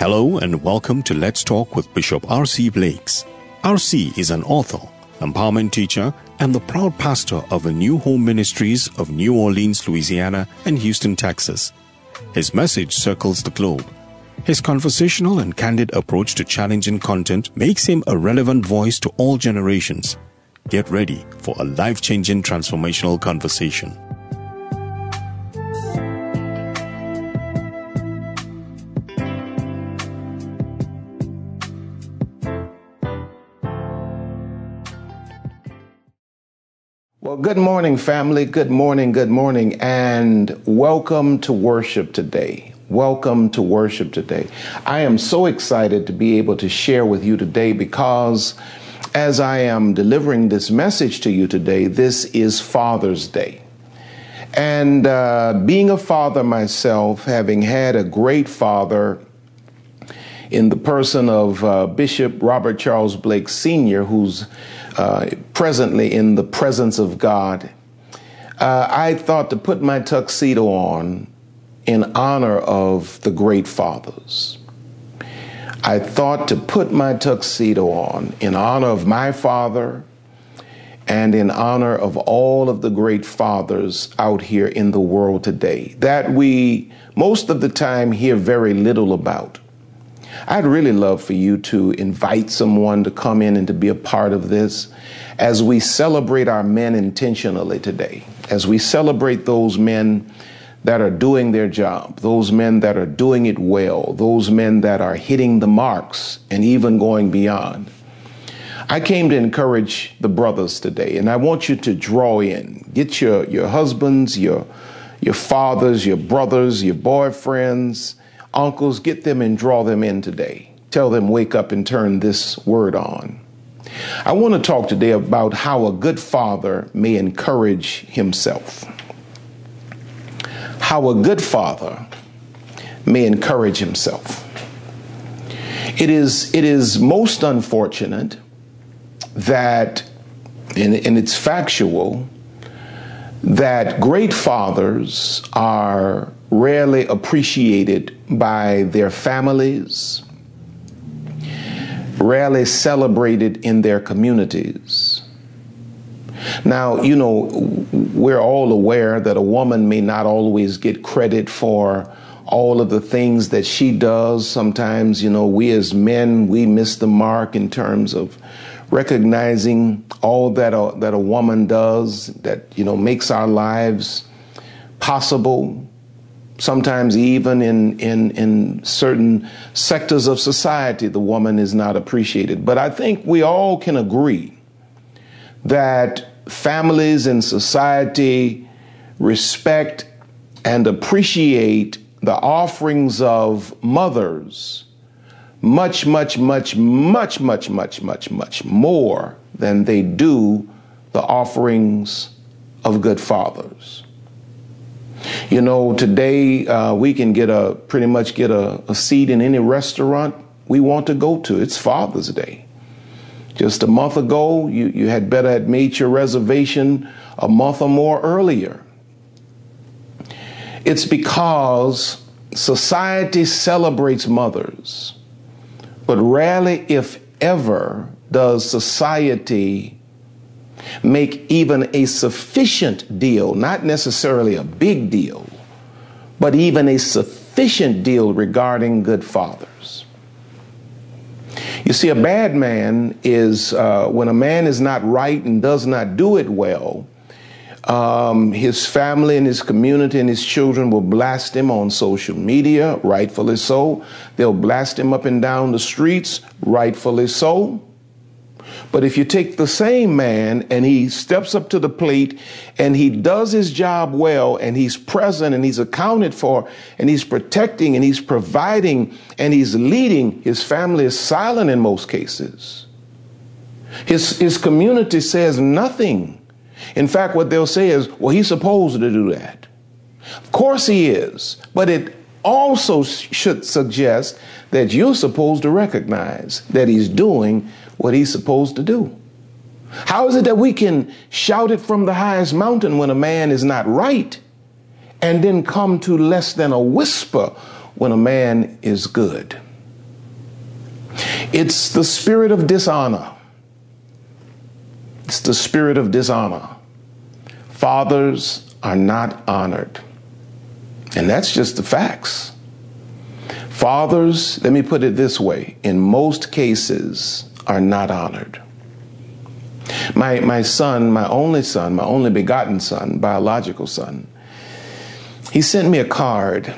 Hello and welcome to Let's Talk with Bishop R.C. Blakes. R.C. is an author, empowerment teacher, and the proud pastor of the New Home Ministries of New Orleans, Louisiana, and Houston, Texas. His message circles the globe. His conversational and candid approach to challenging content makes him a relevant voice to all generations. Get ready for a life changing transformational conversation. Good morning, family. Good morning, good morning, and welcome to worship today. Welcome to worship today. I am so excited to be able to share with you today because as I am delivering this message to you today, this is Father's Day. And uh, being a father myself, having had a great father in the person of uh, Bishop Robert Charles Blakes Sr., who's uh, presently in the presence of God, uh, I thought to put my tuxedo on in honor of the great fathers. I thought to put my tuxedo on in honor of my father and in honor of all of the great fathers out here in the world today that we most of the time hear very little about. I'd really love for you to invite someone to come in and to be a part of this as we celebrate our men intentionally today, as we celebrate those men that are doing their job, those men that are doing it well, those men that are hitting the marks and even going beyond. I came to encourage the brothers today, and I want you to draw in. Get your, your husbands, your, your fathers, your brothers, your boyfriends, Uncles, get them and draw them in today. Tell them, wake up and turn this word on. I want to talk today about how a good father may encourage himself. How a good father may encourage himself. It is, it is most unfortunate that, and, and it's factual, that great fathers are rarely appreciated by their families, rarely celebrated in their communities. Now, you know, we're all aware that a woman may not always get credit for all of the things that she does. Sometimes, you know, we as men, we miss the mark in terms of recognizing all that a, that a woman does that, you know, makes our lives possible sometimes even in, in, in certain sectors of society, the woman is not appreciated. But I think we all can agree that families and society respect and appreciate the offerings of mothers much, much, much, much, much, much, much, much more than they do the offerings of good fathers. You know, today uh, we can get a pretty much get a, a seat in any restaurant we want to go to. It's Father's Day. Just a month ago, you, you had better have made your reservation a month or more earlier. It's because society celebrates mothers, but rarely, if ever, does society make even a sufficient deal, not necessarily a big deal, but even a sufficient deal regarding good fathers. You see, a bad man is uh, when a man is not right and does not do it well. Um, his family and his community and his children will blast him on social media, rightfully so. They'll blast him up and down the streets, rightfully so. But if you take the same man and he steps up to the plate and he does his job well and he's present and he's accounted for and he's protecting and he's providing and he's leading, his family is silent in most cases. His, his community says nothing. In fact, what they'll say is, well, he's supposed to do that. Of course he is, but it also should suggest that you're supposed to recognize that he's doing what he's supposed to do. How is it that we can shout it from the highest mountain when a man is not right and then come to less than a whisper when a man is good? It's the spirit of dishonor. It's the spirit of dishonor. Fathers are not honored. And that's just the facts. Fathers, let me put it this way, in most cases, are not honored. My, my son, my only son, my only begotten son, biological son, he sent me a card.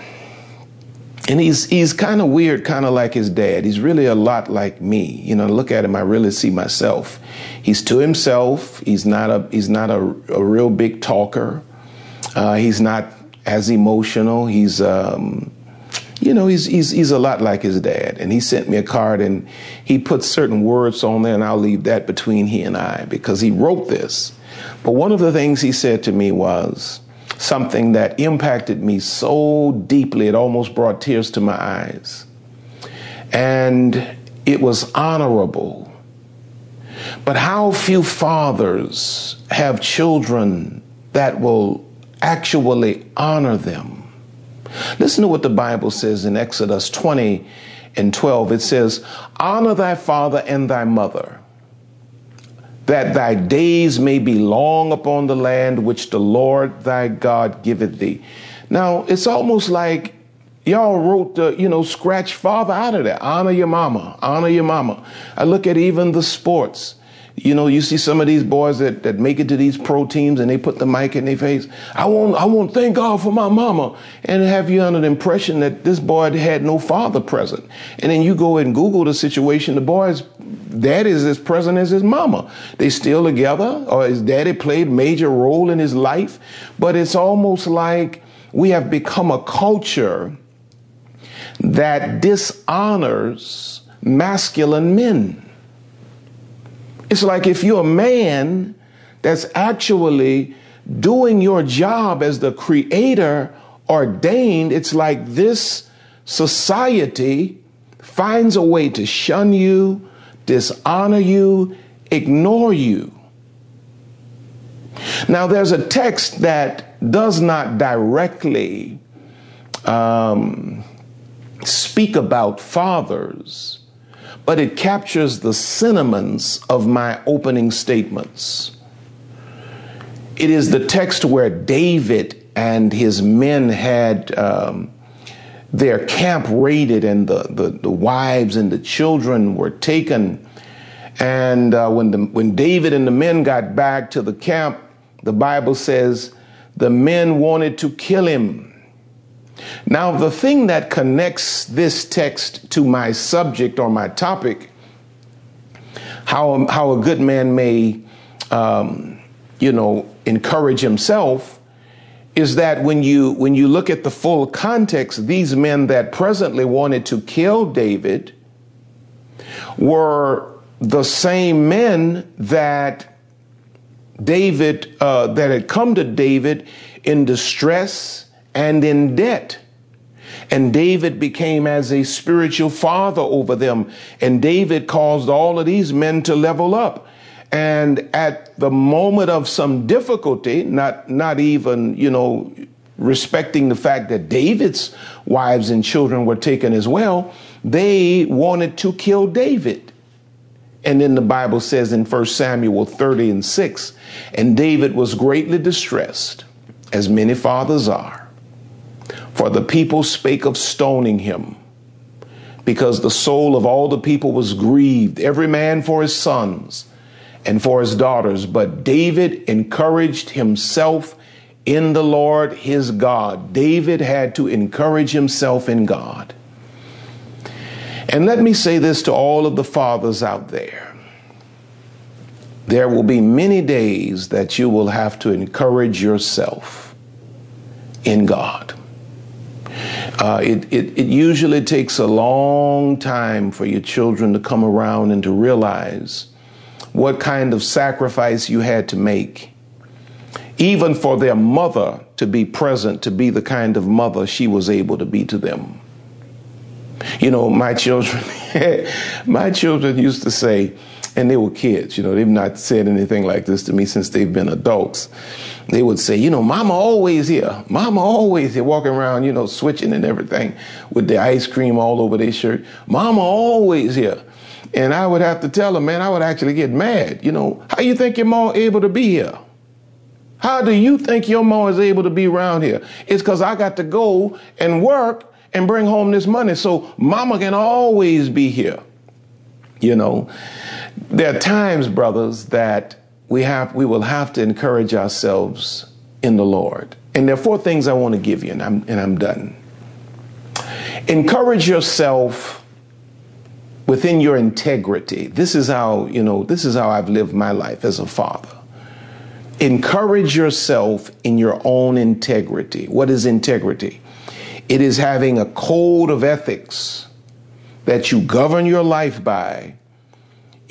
And he's, he's kind of weird, kind of like his dad. He's really a lot like me. You know, look at him, I really see myself. He's to himself. He's not a, he's not a, a real big talker. Uh, he's not as emotional. He's, um, you know, he's, he's, he's a lot like his dad. And he sent me a card and he put certain words on there, and I'll leave that between he and I because he wrote this. But one of the things he said to me was something that impacted me so deeply, it almost brought tears to my eyes. And it was honorable. But how few fathers have children that will actually honor them? Listen to what the Bible says in Exodus 20 and 12. It says, Honor thy father and thy mother, that thy days may be long upon the land which the Lord thy God giveth thee. Now, it's almost like y'all wrote the, you know, scratch father out of there. Honor your mama, honor your mama. I look at even the sports. You know, you see some of these boys that, that make it to these pro teams and they put the mic in their face. I want, I want to thank God for my mama. And have you under the impression that this boy had no father present. And then you go and Google the situation. The boy's dad is as present as his mama. They still together or his daddy played major role in his life. But it's almost like we have become a culture that dishonors masculine men. It's like if you're a man that's actually doing your job as the creator ordained, it's like this society finds a way to shun you, dishonor you, ignore you. Now, there's a text that does not directly um, speak about fathers, but it captures the sentiments of my opening statements. It is the text where David and his men had um, their camp raided, and the, the, the, wives and the children were taken. And uh, when, the, when David and the men got back to the camp, the Bible says the men wanted to kill him. Now, the thing that connects this text to my subject or my topic, how, how a good man may, um, you know, encourage himself, is that when you when you look at the full context, these men that presently wanted to kill David were the same men that David uh, that had come to David in distress and in debt. And David became as a spiritual father over them. And David caused all of these men to level up. And at the moment of some difficulty, not, not even, you know, respecting the fact that David's wives and children were taken as well, they wanted to kill David. And then the Bible says in 1 Samuel 30 and 6, and David was greatly distressed, as many fathers are for the people spake of stoning him, because the soul of all the people was grieved, every man for his sons and for his daughters. But David encouraged himself in the Lord his God. David had to encourage himself in God. And let me say this to all of the fathers out there. There will be many days that you will have to encourage yourself in God. Uh, it, it, it usually takes a long time for your children to come around and to realize what kind of sacrifice you had to make. Even for their mother to be present, to be the kind of mother she was able to be to them. You know, my children, my children used to say, and they were kids, you know, they've not said anything like this to me since they've been adults they would say, you know, mama always here. Mama always here, walking around, you know, switching and everything with the ice cream all over their shirt. Mama always here. And I would have to tell them, man, I would actually get mad. You know, how you think your mom able to be here? How do you think your mom is able to be around here? It's because I got to go and work and bring home this money. So mama can always be here. You know, there are times, brothers, that we have we will have to encourage ourselves in the Lord. And there are four things I want to give you, and I'm and I'm done. Encourage yourself within your integrity. This is how, you know, this is how I've lived my life as a father. Encourage yourself in your own integrity. What is integrity? It is having a code of ethics that you govern your life by.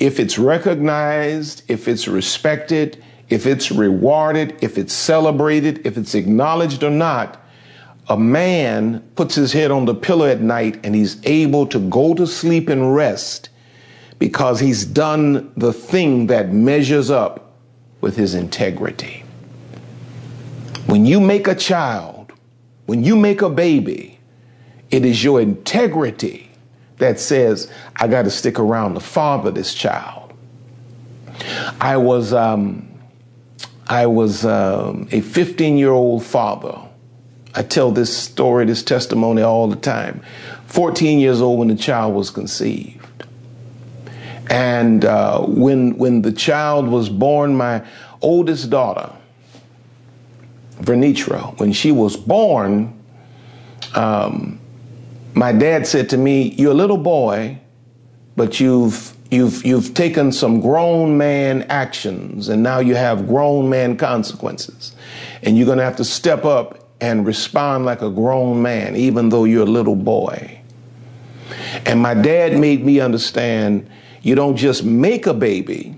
If it's recognized, if it's respected, if it's rewarded, if it's celebrated, if it's acknowledged or not, a man puts his head on the pillow at night and he's able to go to sleep and rest because he's done the thing that measures up with his integrity. When you make a child, when you make a baby, it is your integrity that says, I got to stick around to father this child. I was, um, I was um, a 15 year old father I tell this story, this testimony all the time. 14 years old when the child was conceived. And uh, when, when the child was born, my oldest daughter, Vernitra, when she was born, um, my dad said to me, You're a little boy, but you've you've you've taken some grown man actions and now you have grown man consequences. And you're gonna have to step up and respond like a grown man, even though you're a little boy. And my dad made me understand you don't just make a baby,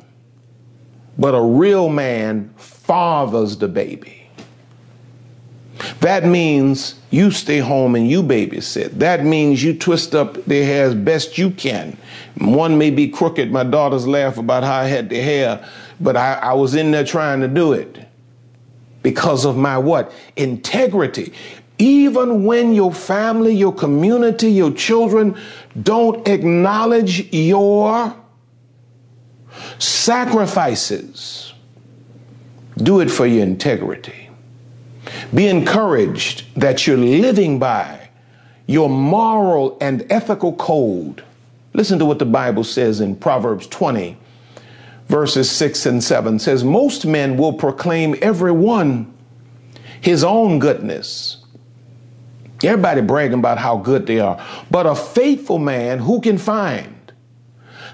but a real man fathers the baby. That means you stay home and you babysit. That means you twist up their hair as best you can. One may be crooked. My daughters laugh about how I had the hair, but I, I was in there trying to do it because of my what? Integrity. Even when your family, your community, your children don't acknowledge your sacrifices, do it for your integrity. Be encouraged that you're living by your moral and ethical code. Listen to what the Bible says in Proverbs 20, verses 6 and 7 says, Most men will proclaim every one his own goodness. Everybody bragging about how good they are. But a faithful man, who can find?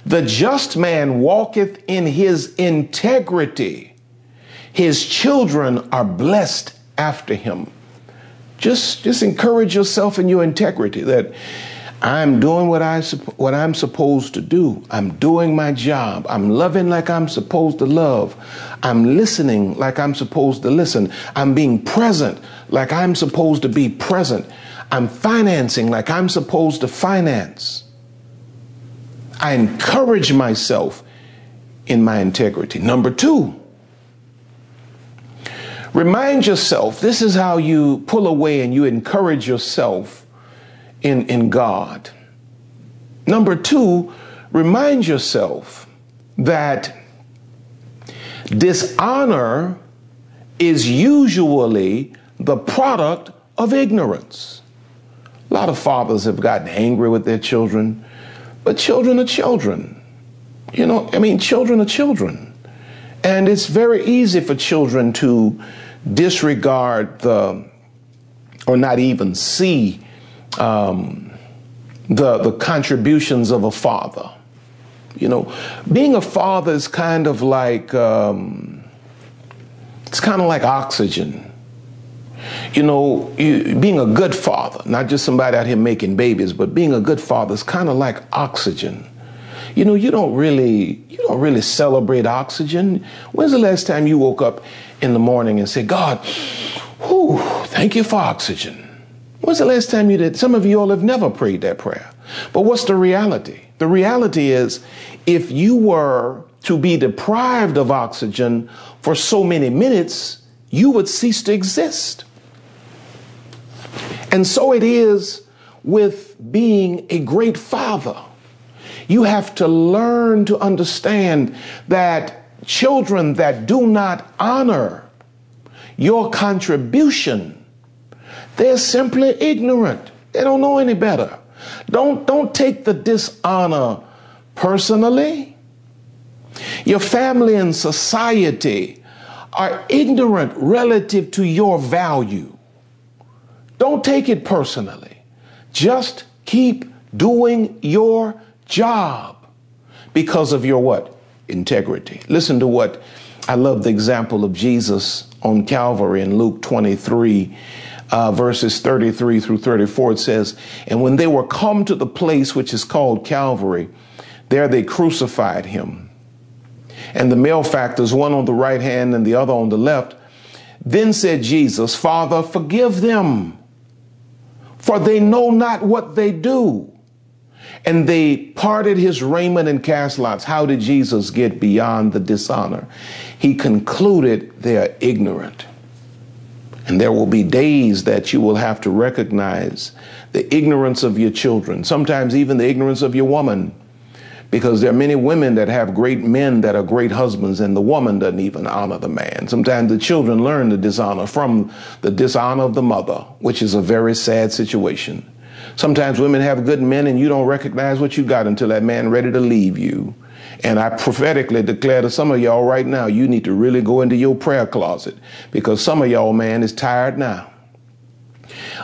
The just man walketh in his integrity. His children are blessed after him. Just, just encourage yourself in your integrity that I'm doing what I what I'm supposed to do. I'm doing my job. I'm loving like I'm supposed to love. I'm listening like I'm supposed to listen. I'm being present like I'm supposed to be present. I'm financing like I'm supposed to finance. I encourage myself in my integrity. Number 2, remind yourself this is how you pull away and you encourage yourself in, in God. Number two, remind yourself that dishonor is usually the product of ignorance. A lot of fathers have gotten angry with their children, but children are children. You know, I mean, children are children. And it's very easy for children to disregard the, or not even see um, the, the contributions of a father. You know, being a father is kind of like, um, it's kind of like oxygen. You know, you, being a good father, not just somebody out here making babies, but being a good father is kind of like oxygen. You know, you don't really, you don't really celebrate oxygen. When's the last time you woke up in the morning and said, God, whew, thank you for oxygen? When's the last time you did? Some of you all have never prayed that prayer. But what's the reality? The reality is if you were to be deprived of oxygen for so many minutes, you would cease to exist. And so it is with being a great father. You have to learn to understand that children that do not honor your contribution, they're simply ignorant. They don't know any better. Don't, don't take the dishonor personally. Your family and society are ignorant relative to your value. Don't take it personally. Just keep doing your job because of your what? Integrity. Listen to what I love the example of Jesus on Calvary in Luke 23. Uh, verses 33 through 34, it says, And when they were come to the place which is called Calvary, there they crucified him. And the malefactors, one on the right hand and the other on the left. Then said Jesus, Father, forgive them, for they know not what they do. And they parted his raiment and cast lots. How did Jesus get beyond the dishonor? He concluded they are ignorant. And there will be days that you will have to recognize the ignorance of your children, sometimes even the ignorance of your woman because there are many women that have great men that are great husbands and the woman doesn't even honor the man. Sometimes the children learn the dishonor from the dishonor of the mother, which is a very sad situation. Sometimes women have good men and you don't recognize what you got until that man ready to leave you. And I prophetically declare to some of y'all right now, you need to really go into your prayer closet because some of y'all, man, is tired now.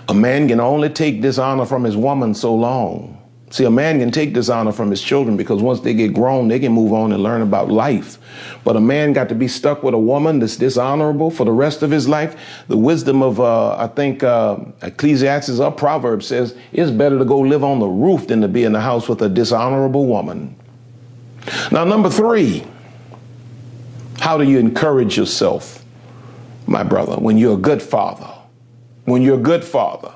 A man can only take dishonor from his woman so long See, a man can take dishonor from his children because once they get grown, they can move on and learn about life. But a man got to be stuck with a woman that's dishonorable for the rest of his life. The wisdom of, uh, I think, uh, Ecclesiastes or Proverbs says it's better to go live on the roof than to be in the house with a dishonorable woman. Now, number three, how do you encourage yourself, my brother, when you're a good father? When you're a good father,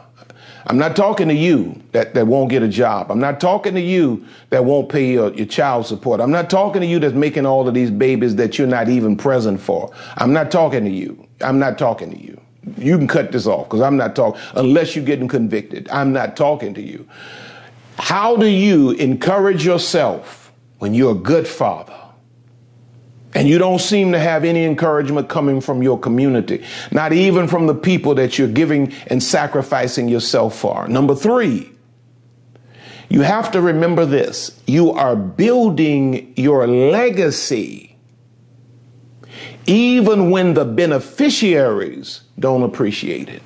I'm not talking to you that, that won't get a job. I'm not talking to you that won't pay your, your child support. I'm not talking to you that's making all of these babies that you're not even present for. I'm not talking to you. I'm not talking to you. You can cut this off because I'm not talking, unless you're getting convicted. I'm not talking to you. How do you encourage yourself when you're a good father? And you don't seem to have any encouragement coming from your community, not even from the people that you're giving and sacrificing yourself for. Number three, you have to remember this you are building your legacy even when the beneficiaries don't appreciate it.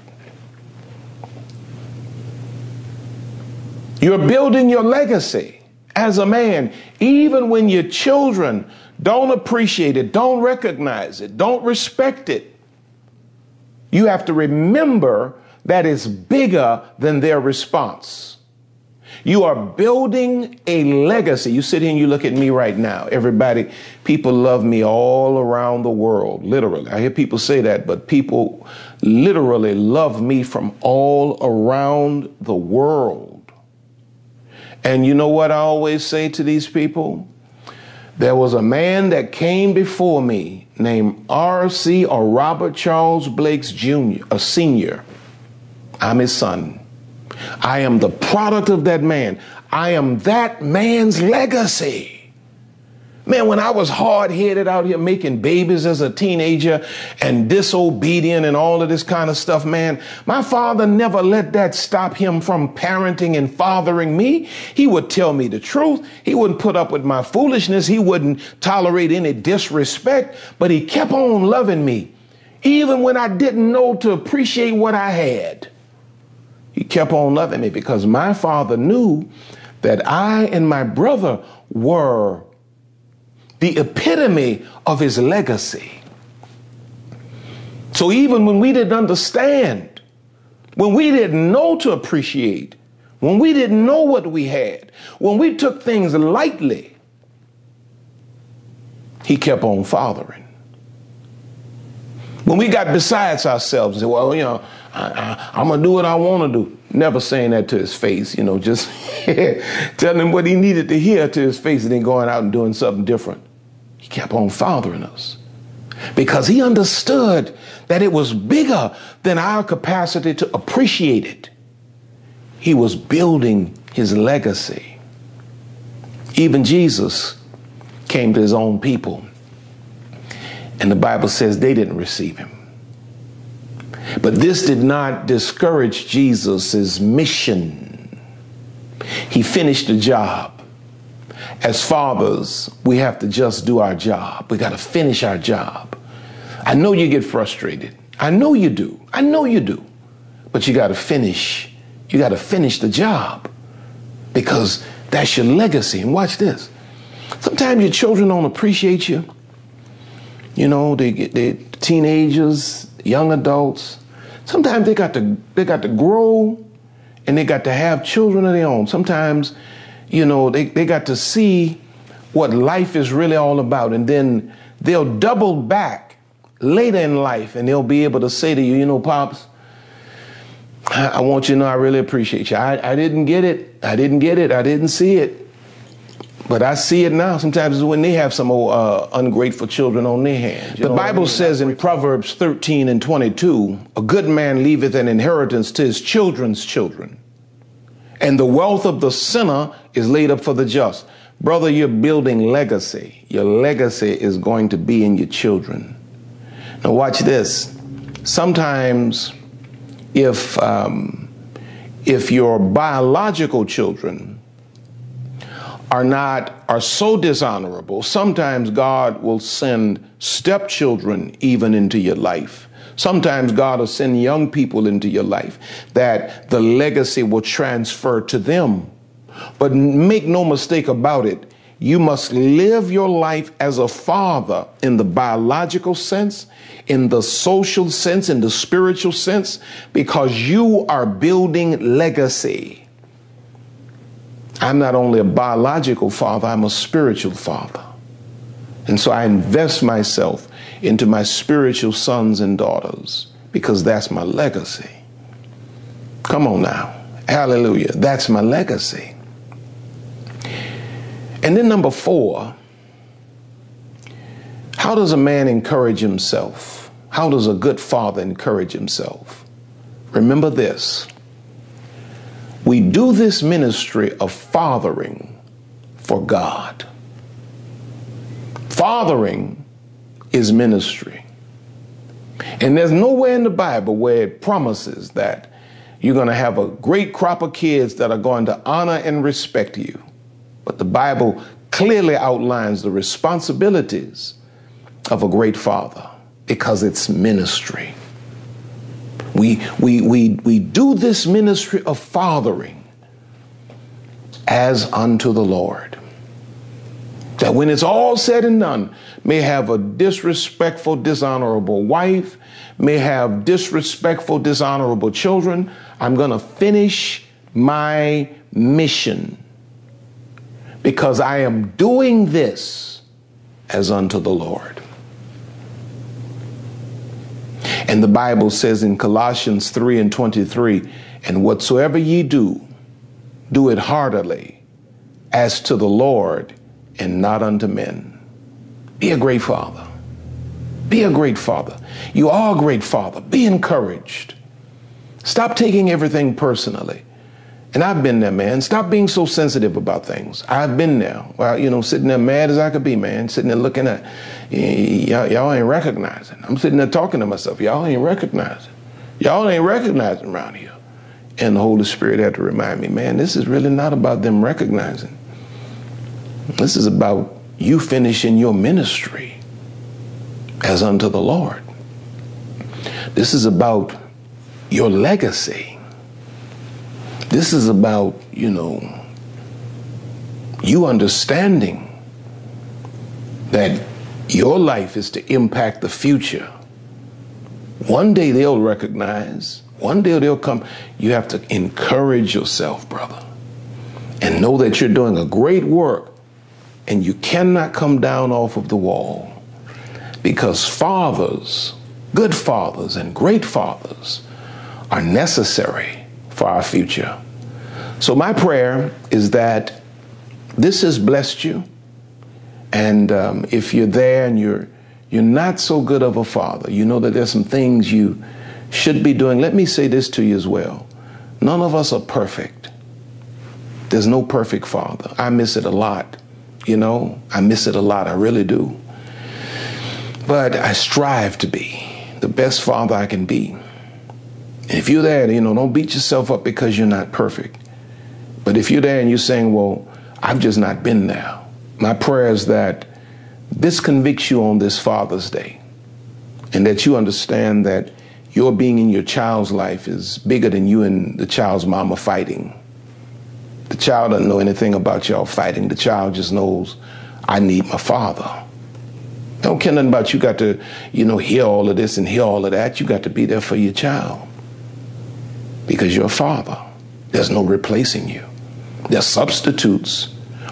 You're building your legacy as a man, even when your children don't appreciate it, don't recognize it, don't respect it. You have to remember that it's bigger than their response. You are building a legacy. You sit here and you look at me right now. Everybody, people love me all around the world, literally. I hear people say that, but people literally love me from all around the world. And you know what I always say to these people? There was a man that came before me named R.C. or Robert Charles Blakes Jr., a senior. I'm his son. I am the product of that man. I am that man's legacy. Man, when I was hard headed out here making babies as a teenager and disobedient and all of this kind of stuff, man, my father never let that stop him from parenting and fathering me. He would tell me the truth. He wouldn't put up with my foolishness. He wouldn't tolerate any disrespect, but he kept on loving me. Even when I didn't know to appreciate what I had, he kept on loving me because my father knew that I and my brother were the epitome of his legacy. So even when we didn't understand, when we didn't know to appreciate, when we didn't know what we had, when we took things lightly, he kept on fathering. When we got besides ourselves and said, well, you know, I, am going to do what I want to do. Never saying that to his face, you know, just telling him what he needed to hear to his face and then going out and doing something different. He kept on fathering us because he understood that it was bigger than our capacity to appreciate it. He was building his legacy. Even Jesus came to his own people, and the Bible says they didn't receive him. But this did not discourage Jesus' mission. He finished the job. As fathers, we have to just do our job. We got to finish our job. I know you get frustrated. I know you do. I know you do. But you got to finish. You got to finish the job because that's your legacy. And watch this. Sometimes your children don't appreciate you. You know, they get they teenagers, young adults. Sometimes they got to they got to grow and they got to have children of their own. Sometimes, you know, they, they got to see what life is really all about. And then they'll double back later in life and they'll be able to say to you, you know, Pops, I want you to know I really appreciate you. I, I didn't get it. I didn't get it. I didn't see it. But I see it now. Sometimes it's when they have some old, uh, ungrateful children on their hands. The Bible I mean? says in Proverbs 13 and 22, a good man leaveth an inheritance to his children's children, and the wealth of the sinner is laid up for the just. Brother, you're building legacy. Your legacy is going to be in your children. Now, watch this. Sometimes, if um, if your biological children are not are so dishonorable, sometimes God will send stepchildren even into your life. Sometimes God will send young people into your life that the legacy will transfer to them. But make no mistake about it, you must live your life as a father in the biological sense, in the social sense, in the spiritual sense, because you are building legacy. I'm not only a biological father, I'm a spiritual father. And so I invest myself into my spiritual sons and daughters because that's my legacy. Come on now. Hallelujah. That's my legacy. And then, number four, how does a man encourage himself? How does a good father encourage himself? Remember this we do this ministry of fathering for God. Fathering is ministry. And there's nowhere in the Bible where it promises that you're going to have a great crop of kids that are going to honor and respect you. But the Bible clearly outlines the responsibilities of a great father because it's ministry. We, we, we, we do this ministry of fathering as unto the Lord. That when it's all said and done, may have a disrespectful, dishonorable wife, may have disrespectful, dishonorable children. I'm going to finish my mission because I am doing this as unto the Lord. And the Bible says in Colossians 3 and 23, and whatsoever ye do, do it heartily as to the Lord and not unto men. Be a great father. Be a great father. You are a great father. Be encouraged. Stop taking everything personally. And I've been there, man. Stop being so sensitive about things. I've been there. Well, you know, sitting there mad as I could be, man. Sitting there looking at, y'all, y'all ain't recognizing. I'm sitting there talking to myself. Y'all ain't recognizing. Y'all ain't recognizing around here. And the Holy Spirit had to remind me, man, this is really not about them recognizing. This is about you finishing your ministry as unto the Lord. This is about your legacy this is about, you know, you understanding that your life is to impact the future. One day they'll recognize, one day they'll come. You have to encourage yourself, brother, and know that you're doing a great work and you cannot come down off of the wall because fathers, good fathers, and great fathers are necessary for our future. So, my prayer is that this has blessed you. And um, if you're there and you're, you're not so good of a father, you know that there's some things you should be doing. Let me say this to you as well. None of us are perfect. There's no perfect father. I miss it a lot. You know, I miss it a lot. I really do. But I strive to be the best father I can be. And if you're there, you know, don't beat yourself up because you're not perfect. But if you're there and you're saying, well, I've just not been there, my prayer is that this convicts you on this Father's Day and that you understand that your being in your child's life is bigger than you and the child's mama fighting. The child doesn't know anything about y'all fighting. The child just knows, I need my father. Don't care nothing about you got to, you know, hear all of this and hear all of that. You got to be there for your child because you're a father. There's no replacing you. There's substitutes,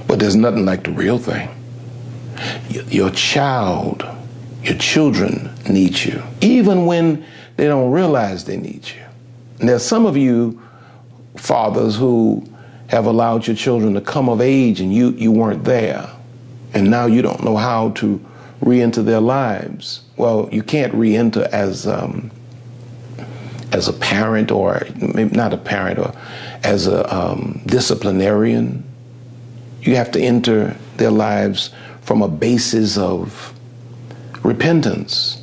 but there's nothing like the real thing. Your child, your children need you, even when they don't realize they need you. And there's some of you fathers who have allowed your children to come of age and you, you weren't there. And now you don't know how to re-enter their lives. Well, you can't re-enter as um, as a parent or maybe not a parent or as a um, disciplinarian. You have to enter their lives from a basis of repentance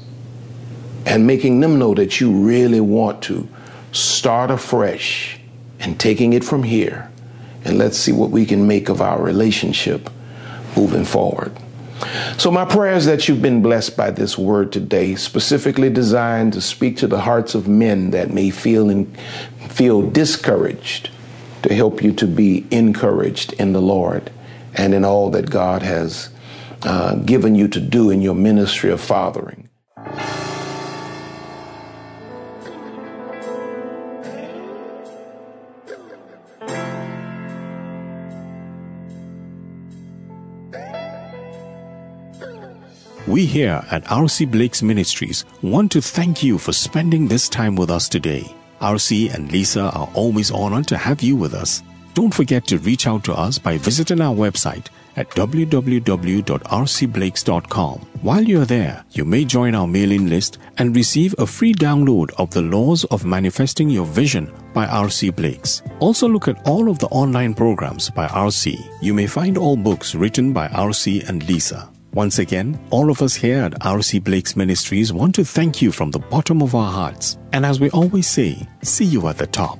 and making them know that you really want to start afresh and taking it from here. And let's see what we can make of our relationship moving forward. So, my prayer is that you've been blessed by this word today, specifically designed to speak to the hearts of men that may feel, in, feel discouraged, to help you to be encouraged in the Lord and in all that God has uh, given you to do in your ministry of fathering. We here at RC Blakes Ministries want to thank you for spending this time with us today. RC and Lisa are always honored to have you with us. Don't forget to reach out to us by visiting our website at www.rcblakes.com. While you're there, you may join our mailing list and receive a free download of The Laws of Manifesting Your Vision by RC Blakes. Also look at all of the online programs by RC. You may find all books written by RC and Lisa. Once again, all of us here at RC Blakes Ministries want to thank you from the bottom of our hearts. And as we always say, see you at the top.